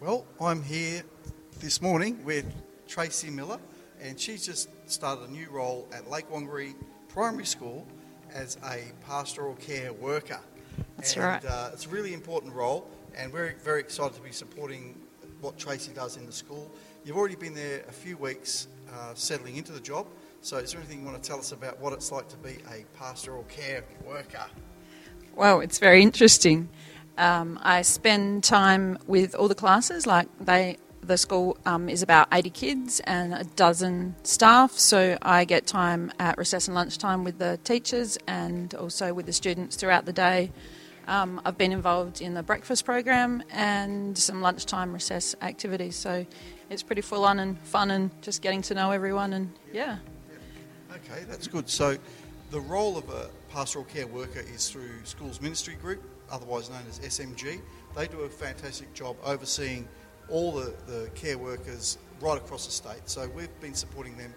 Well, I'm here this morning with Tracy Miller, and she's just started a new role at Lake Wangary Primary School as a pastoral care worker. That's and, right. Uh, it's a really important role, and we're very excited to be supporting what Tracy does in the school. You've already been there a few weeks uh, settling into the job, so is there anything you want to tell us about what it's like to be a pastoral care worker? Well, it's very interesting. Um, I spend time with all the classes. Like they, the school um, is about 80 kids and a dozen staff, so I get time at recess and lunchtime with the teachers and also with the students throughout the day. Um, I've been involved in the breakfast program and some lunchtime recess activities, so it's pretty full on and fun and just getting to know everyone and yeah. Okay, that's good. So, the role of a pastoral care worker is through Schools Ministry Group, otherwise known as SMG. They do a fantastic job overseeing all the, the care workers right across the state. So, we've been supporting them,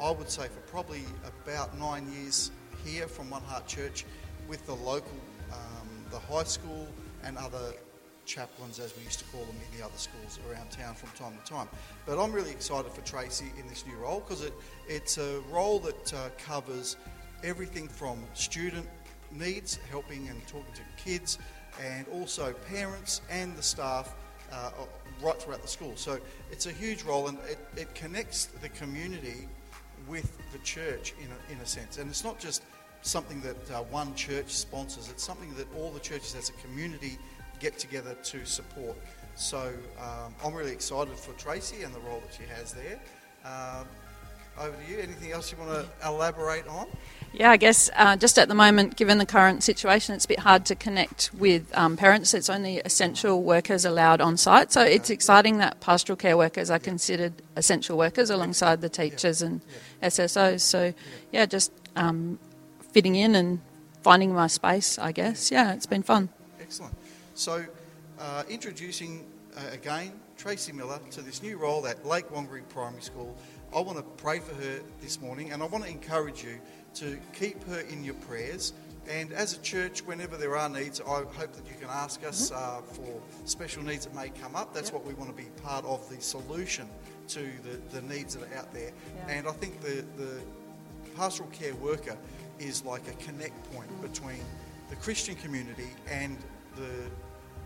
I would say, for probably about nine years here from One Heart Church with the local, um, the high school, and other chaplains, as we used to call them in the other schools around town from time to time. But I'm really excited for Tracy in this new role because it, it's a role that uh, covers everything from student needs, helping and talking to kids, and also parents and the staff uh, right throughout the school. So it's a huge role and it, it connects the community with the church in a, in a sense. And it's not just something that uh, one church sponsors, it's something that all the churches as a community get together to support. So um, I'm really excited for Tracy and the role that she has there. Um, over to you. Anything else you want to elaborate on? Yeah, I guess uh, just at the moment, given the current situation, it's a bit hard to connect with um, parents. It's only essential workers allowed on site. So it's exciting that pastoral care workers are considered essential workers alongside the teachers and SSOs. So, yeah, just um, fitting in and finding my space, I guess. Yeah, it's been fun. Excellent. So, uh, introducing uh, again Tracy Miller to this new role at Lake Wangary Primary School. I want to pray for her this morning and I want to encourage you to keep her in your prayers. And as a church, whenever there are needs, I hope that you can ask us uh, for special needs that may come up. That's Yep. what we want to be part of the solution to the, the needs that are out there. Yeah. And I think the, the pastoral care worker is like a connect point between the Christian community and the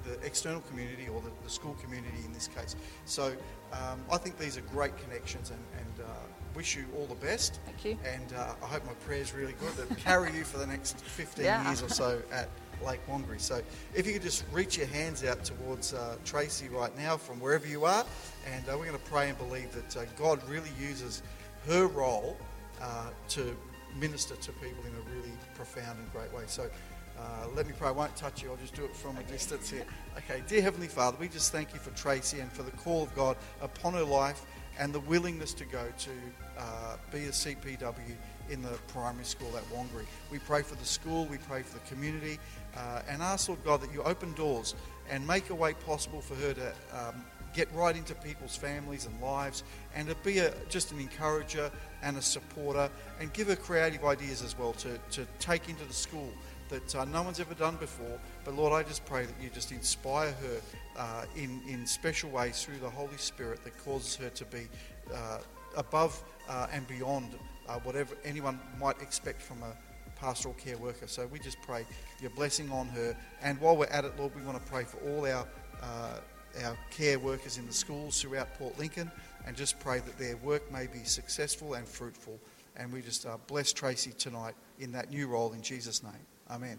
the external community or the, the school community in this case. So um, I think these are great connections and, and uh, wish you all the best. Thank you. And uh, I hope my prayer's really good that carry you for the next 15 Yeah. years or so at Lake Wangary. So if you could just reach your hands out towards uh, Tracy right now from wherever you are, and uh, we're going to pray and believe that uh, God really uses her role uh, to minister to people in a really profound and great way. So uh, let me pray. I won't touch you. I'll just do it from a distance here. Okay, dear Heavenly Father, we just thank you for Tracy and for the call of God upon her life and the willingness to go to uh, be a CPW in the primary school at Wangary. We pray for the school, we pray for the community, uh, and ask, Lord God, that you open doors and make a way possible for her to um, get right into people's families and lives and to be a, just an encourager and a supporter and give her creative ideas as well to, to take into the school that uh, no one's ever done before. But Lord, I just pray that you just inspire her uh, in, in special ways through the Holy Spirit that causes her to be uh, above uh, and beyond uh, whatever anyone might expect from a pastoral care worker. So we just pray your blessing on her. And while we're at it, Lord, we want to pray for all our uh, our care workers in the schools throughout Port Lincoln, and just pray that their work may be successful and fruitful. And we just uh, bless Tracy tonight in that new role in Jesus' name. Amén.